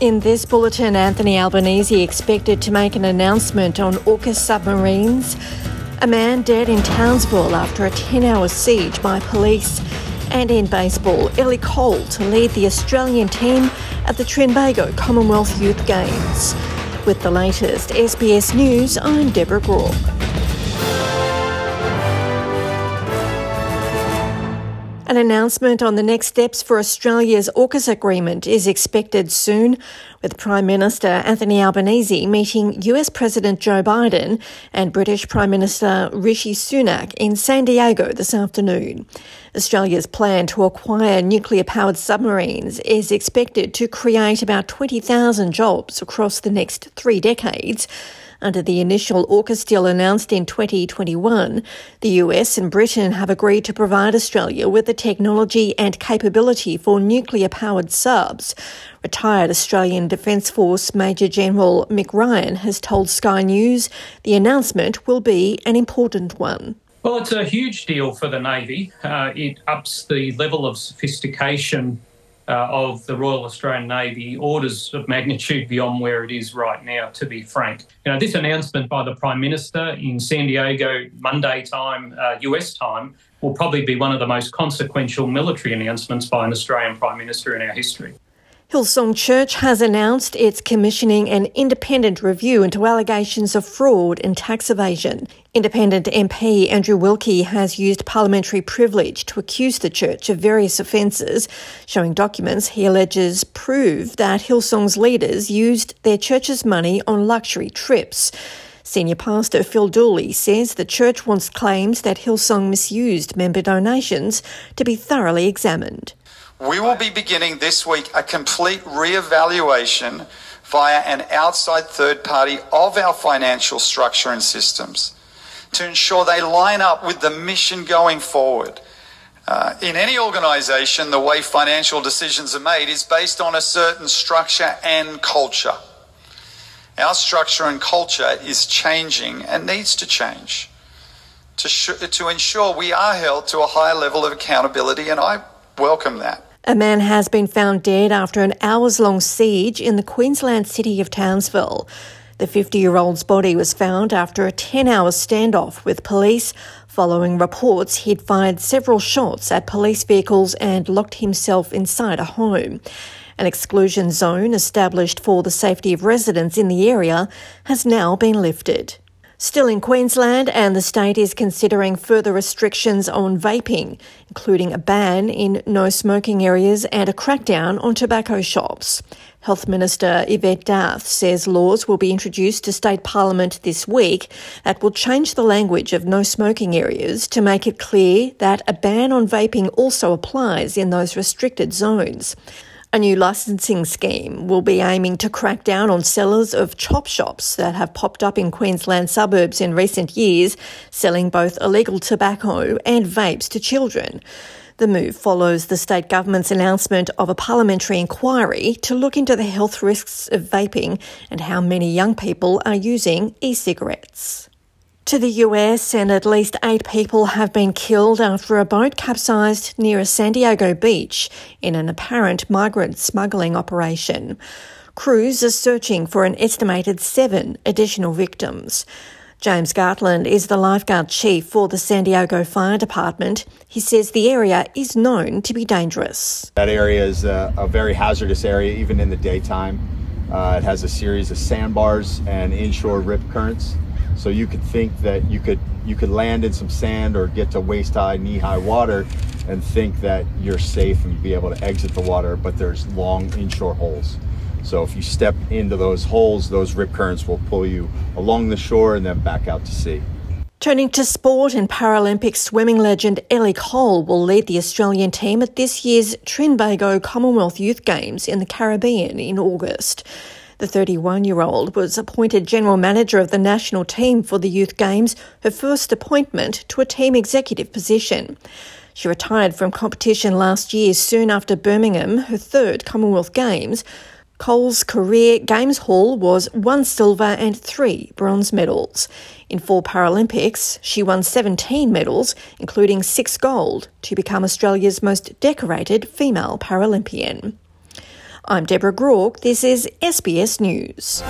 In this bulletin, Anthony Albanese expected to make an announcement on AUKUS submarines. A man dead in Townsville after a 10 hour siege by police. And in baseball, Ellie Cole to lead the Australian team at the Trinbago Commonwealth Youth Games. With the latest SBS News, I'm Deborah Groarke. An announcement on the next steps for Australia's AUKUS agreement is expected soon, with Prime Minister Anthony Albanese meeting US President Joe Biden and British Prime Minister Rishi Sunak in San Diego this afternoon. Australia's plan to acquire nuclear powered submarines is expected to create about 20,000 jobs across the next three decades under the initial AUKUS deal announced in 2021, the US and Britain have agreed to provide Australia with the technology and capability for nuclear powered subs. Retired Australian Defence Force Major General Mick Ryan has told Sky News the announcement will be an important one. Well, it's a huge deal for the Navy. Uh, it ups the level of sophistication uh, of the Royal Australian Navy orders of magnitude beyond where it is right now, to be frank. You know, this announcement by the Prime Minister in San Diego, Monday time, uh, US time, will probably be one of the most consequential military announcements by an Australian Prime Minister in our history. Hillsong Church has announced it's commissioning an independent review into allegations of fraud and tax evasion. Independent MP Andrew Wilkie has used parliamentary privilege to accuse the church of various offences, showing documents he alleges prove that Hillsong's leaders used their church's money on luxury trips. Senior pastor Phil Dooley says the church wants claims that Hillsong misused member donations to be thoroughly examined. We will be beginning this week a complete re-evaluation via an outside third party of our financial structure and systems to ensure they line up with the mission going forward. Uh, in any organization, the way financial decisions are made is based on a certain structure and culture. Our structure and culture is changing and needs to change to, sh- to ensure we are held to a higher level of accountability, and I welcome that. A man has been found dead after an hours long siege in the Queensland city of Townsville. The 50 year old's body was found after a 10 hour standoff with police following reports he'd fired several shots at police vehicles and locked himself inside a home. An exclusion zone established for the safety of residents in the area has now been lifted. Still in Queensland, and the state is considering further restrictions on vaping, including a ban in no smoking areas and a crackdown on tobacco shops. Health Minister Yvette D'Ath says laws will be introduced to state parliament this week that will change the language of no smoking areas to make it clear that a ban on vaping also applies in those restricted zones. A new licensing scheme will be aiming to crack down on sellers of chop shops that have popped up in Queensland suburbs in recent years, selling both illegal tobacco and vapes to children. The move follows the state government's announcement of a parliamentary inquiry to look into the health risks of vaping and how many young people are using e cigarettes to the US, and at least eight people have been killed after a boat capsized near a San Diego beach in an apparent migrant smuggling operation. Crews are searching for an estimated seven additional victims. James Gartland is the lifeguard chief for the San Diego Fire Department. He says the area is known to be dangerous. That area is a, a very hazardous area, even in the daytime. Uh, it has a series of sandbars and inshore rip currents. So you could think that you could you could land in some sand or get to waist high, knee high water and think that you're safe and be able to exit the water, but there's long inshore holes. So if you step into those holes, those rip currents will pull you along the shore and then back out to sea. Turning to sport and Paralympic swimming legend Ellie Cole will lead the Australian team at this year's Trinbago Commonwealth Youth Games in the Caribbean in August. The 31 year old was appointed general manager of the national team for the Youth Games, her first appointment to a team executive position. She retired from competition last year soon after Birmingham, her third Commonwealth Games. Cole's career Games haul was one silver and three bronze medals. In four Paralympics, she won 17 medals, including six gold, to become Australia's most decorated female Paralympian. I'm Deborah Groarke. This is SBS News.